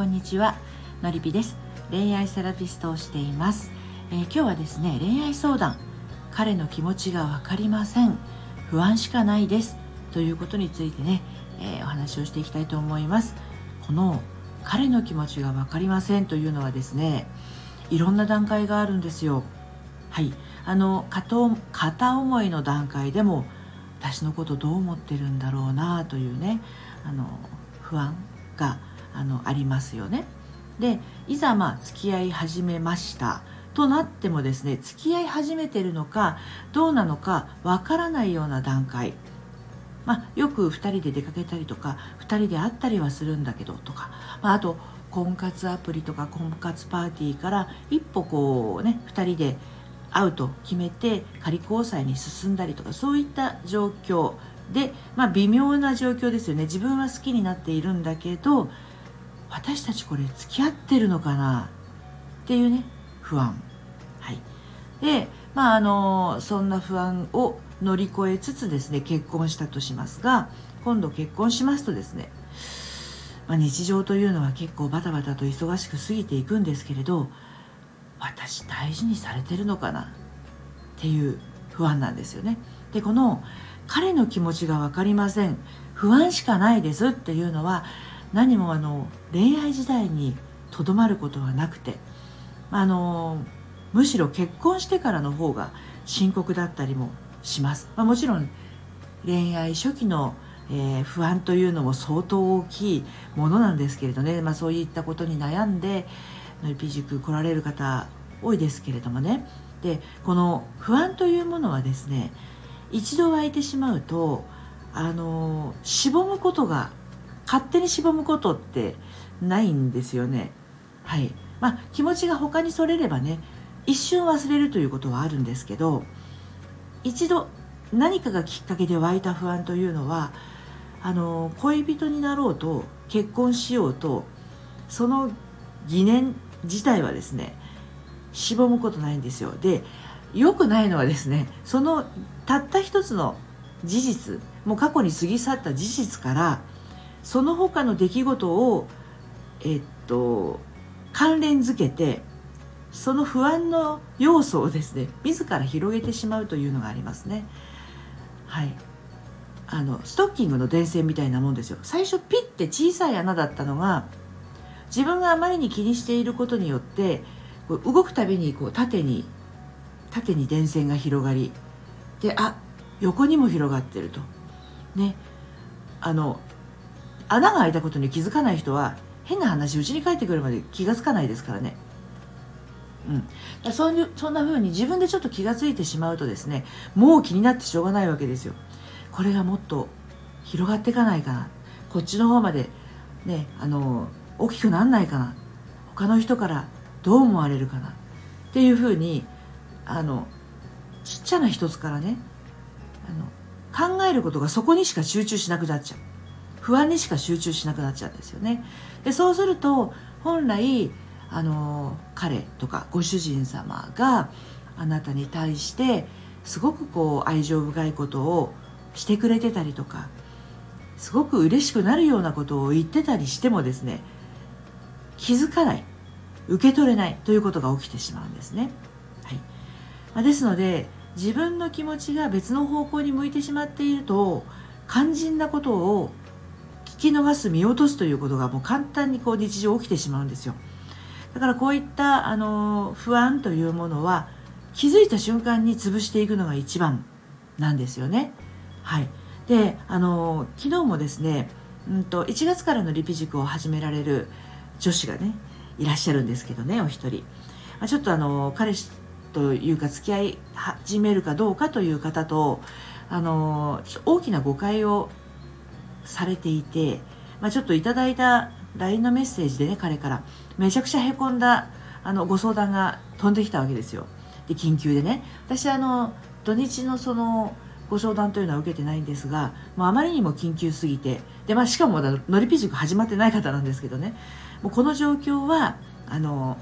こんにちはのりぴです。恋愛セラピストをしています、えー、今日はですね恋愛相談。彼の気持ちが分かりません。不安しかないです。ということについてね、えー、お話をしていきたいと思います。この彼の気持ちが分かりません。というのはですねいろんな段階があるんですよ。はい。あの片思いの段階でも私のことどう思ってるんだろうなというねあの不安があのありますよね。でいざまあ付き合い始めました。となってもですね付き合い始めてるのかどうなのかわからないような段階、まあ、よく2人で出かけたりとか2人で会ったりはするんだけどとか、まあ、あと婚活アプリとか婚活パーティーから一歩こうね2人で会うと決めて仮交際に進んだりとかそういった状況で、まあ、微妙な状況ですよね。自分は好きになっているんだけど私たちこれ付き合ってるのかな？っていうね不安。はい。でまああのそんな不安を乗り越えつつですね結婚したとしますが今度結婚しますとですね、まあ、日常というのは結構バタバタと忙しく過ぎていくんですけれど私大事にされてるのかな？っていう不安なんですよね。でこの彼の気持ちが分かりません。不安しかないですっていうのは何もあの恋愛時代にとどまることはなくてあのむしろ結婚してからの方が深刻だったりもします、まあ、もちろん恋愛初期の、えー、不安というのも相当大きいものなんですけれどね、まあ、そういったことに悩んでのり塾来られる方多いですけれどもね。でこの不安というものはですね一度湧いてしまうとあのしぼむことが勝手にしぼむことってないんですよね。はい。まあ気持ちが他にそれればね一瞬忘れるということはあるんですけど一度何かがきっかけで湧いた不安というのはあの恋人になろうと結婚しようとその疑念自体はですねしぼむことないんですよ。で良くないのはですねそのたった一つの事実もう過去に過ぎ去った事実からその他の出来事をえっと関連づけてその不安の要素をですね自ら広げてしまうというのがありますね。はい。あのストッキングの電線みたいなもんですよ。最初ピッて小さい穴だったのが自分があまりに気にしていることによって動くたびにこう縦に縦に電線が広がりであ横にも広がってると。ね。あの穴が開いたことに気づかない人は変な話うちに帰ってくるまで気が付かないですからね。うん、そういうそんな風に自分でちょっと気が付いてしまうとですねもう気になってしょうがないわけですよ。これがもっと広がっていかないかな。こっちの方までねあの大きくなんないかな。他の人からどう思われるかな。っていうふうにあのちっちゃな一つからねあの考えることがそこにしか集中しなくなっちゃう。不安にしか集中しなくなっちゃうんですよねでそうすると本来あの彼とかご主人様があなたに対してすごくこう愛情深いことをしてくれてたりとかすごく嬉しくなるようなことを言ってたりしてもですね気づかない受け取れないということが起きてしまうんですね。はいまあ、ですので自分の気持ちが別の方向に向いてしまっていると肝心なことをき逃す見落とすということがもう簡単にこう日常起きてしまうんですよ。だからこういったあの不安というものは気づいた瞬間に潰していくのが一番なんですよね。はい、であの昨日もですね、うんと、1月からのリピ塾を始められる女子がねいらっしゃるんですけどねお一人、まあ、ちょっとあの彼氏というか付き合い始めるかどうかという方とあの大きな誤解をされていて、まあ、ちょっといただいた LINE のメッセージでね彼から。めちゃくちゃへこんだあのご相談が飛んできたわけですよ。で緊急でね。私あの土日のそのご相談というのは受けてないんですがもうあまりにも緊急すぎてで、まあ、しかもまだのりぴ塾始まってない方なんですけどね。もうこの状況はあの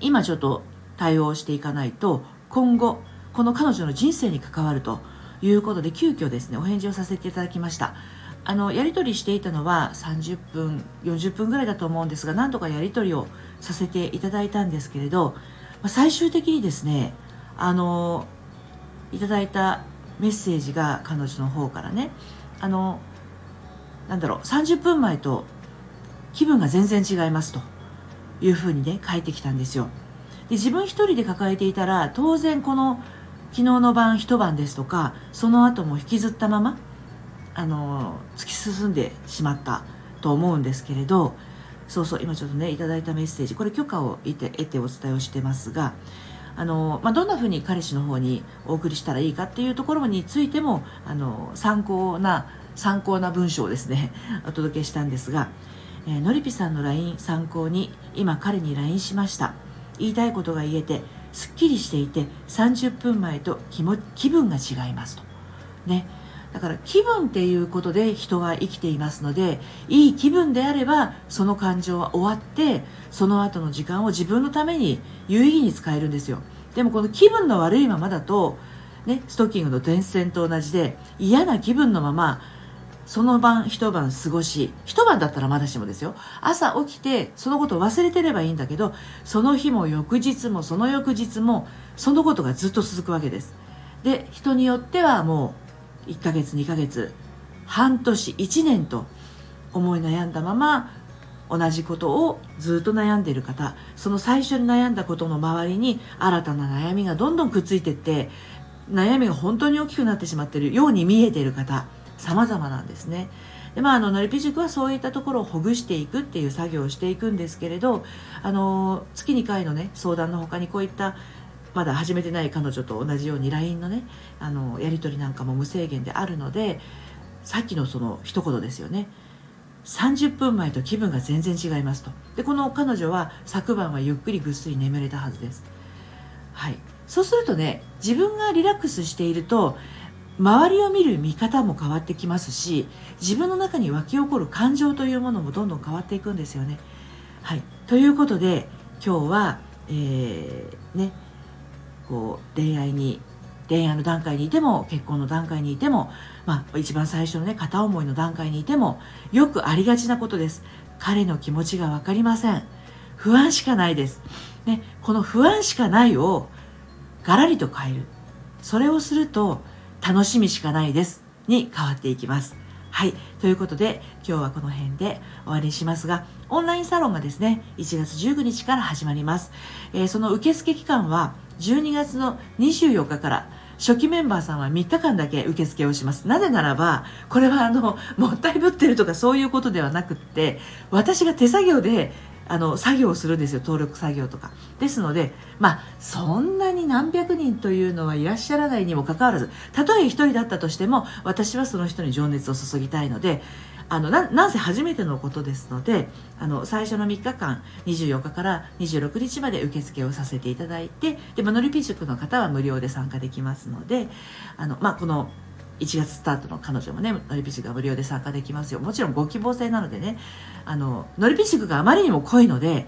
今ちょっと対応していかないと今後この彼女の人生に関わるということで急遽ですねお返事をさせていただきました。あのやり取りしていたのは30分40分ぐらいだと思うんですが何度かやり取りをさせていただいたんですけれど、ま、最終的にですねあのいただいたメッセージが彼女の方からねあのなんだろう30分前と気分が全然違いますというふうにね書いてきたんですよ。で自分一人で抱えていたら当然この昨日の晩一晩ですとかその後も引きずったままあの突き進んでしまったと思うんですけれどそうそう今ちょっとねいただいたメッセージこれ許可を得て得てお伝えをしてますがあの、まあ、どんなふうに彼氏の方にお送りしたらいいかっていうところについてもあの参考な参考な文章をですね お届けしたんですが、えー、のりぴさんの LINE 参考に今彼に LINE しました。言いたいことが言えてすっきりしていて30分前と気も気分が違いますと。ね。だから気分っていうことで人は生きていますのでいい気分であればその感情は終わってその後の時間を自分のために有意義に使えるんですよ。でもこの気分の悪いままだと、ね、ストッキングの伝線と同じで嫌な気分のままその晩一晩過ごし一晩だったらまだしもですよ。朝起きてそのことを忘れてればいいんだけどその日も翌日もその翌日もそのことがずっと続くわけです。で人によってはもう1ヶ月2ヶ月半年1年と思い悩んだまま同じことをずっと悩んでいる方その最初に悩んだことの周りに新たな悩みがどんどんくっついていって悩みが本当に大きくなってしまっているように見えている方様々なんですね。でまあ、あののりぴ塾はそういったところをほぐしていくっていう作業をしていくんですけれどあの月2回のね相談の他にこういったまだ始めてない彼女と同じように LINE のねあのやり取りなんかも無制限であるのでさっきのその一言ですよね。30分前と気分が全然違いますと。でこの彼女は昨晩はゆっくりぐっすり眠れたはずです。はい。そうするとね自分がリラックスしていると周りを見る見方も変わってきますし自分の中に湧き起こる感情というものもどんどん変わっていくんですよね。はい、ということで今日は、えー、ねこう恋愛に恋愛の段階にいても結婚の段階にいても、まあ、一番最初のね片思いの段階にいてもよくありがちなことです。彼の気持ちが分かりません。不安しかないです、ね、この不安しかないをガラリと変える。それをすると楽しみしかないですに変わっていきますはい。ということで、今日はこの辺で終わりにしますが、オンラインサロンがですね、1月19日から始まります。えー、その受付期間は、12月の24日から初期メンバーさんは3日間だけ受付をします。なぜならば、これはあの、もったいぶってるとかそういうことではなくって、私が手作業であの作業をするんですよ登録作業とか。ですのでまあそんなに何百人というのはいらっしゃらないにもかかわらずたとえ1人だったとしても私はその人に情熱を注ぎたいのであのなんせ初めてのことですのであの最初の3日間24日から26日まで受付をさせていただいてでノリピ塾の方は無料で参加できますのであの、まあ、この1月スタートの彼女もねノリピ塾が無料で参加できますよもちろんご希望制なのでねあのノリピ塾があまりにも濃いので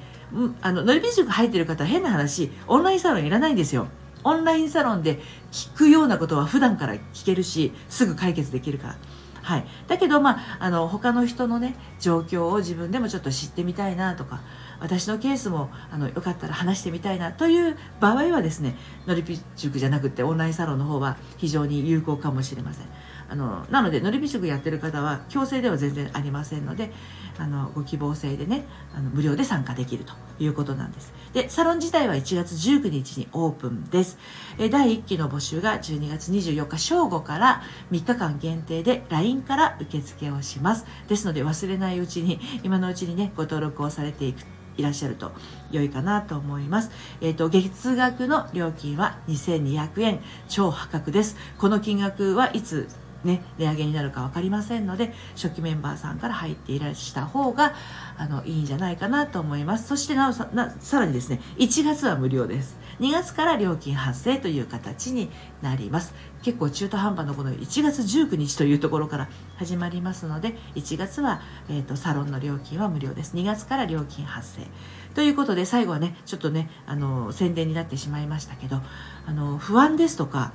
あのノリピ塾入ってる方は変な話オンラインサロンいらないんですよオンラインサロンで聞くようなことは普段から聞けるしすぐ解決できるから。はい、だけど、まあ、あの他の人のね状況を自分でもちょっと知ってみたいなとか私のケースもあのよかったら話してみたいなという場合はですねのりぴ塾じゃなくてオンラインサロンの方は非常に有効かもしれません。あのなのでのりぴ塾やってる方は強制では全然ありませんのであのご希望制でねあの無料で参加できるということなんですでサロン自体は1月19日にオープンですえ第1期の募集が12月24日正午から3日間限定で LINE から受付をしますですので忘れないうちに今のうちにねご登録をされていくいらっしゃると良いかなと思います。えっ、ー、と、月額の料金は2200円、超破格です。この金額はいつね、値上げになるか分かりませんので初期メンバーさんから入っていらした方があのいいんじゃないかなと思います。そしてなおさなさらにですね1月は無料です。2月から料金発生という形になります。結構中途半端のこの1月19日というところから始まりますので1月は、えーと、サロンの料金は無料です。2月から料金発生。ということで最後はねちょっとねあの宣伝になってしまいましたけどあの不安ですとか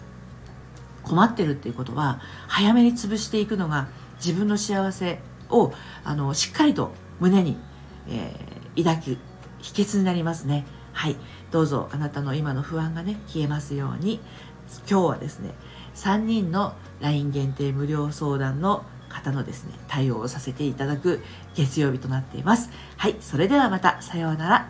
困ってるっていうことは早めに潰していくのが自分の幸せをあのしっかりと胸に、えー、抱く秘訣になりますね。はい。どうぞあなたの今の不安がね消えますように。今日はですね3人の LINE 限定無料相談の方のですね対応をさせていただく月曜日となっています。はい。それではまたさようなら。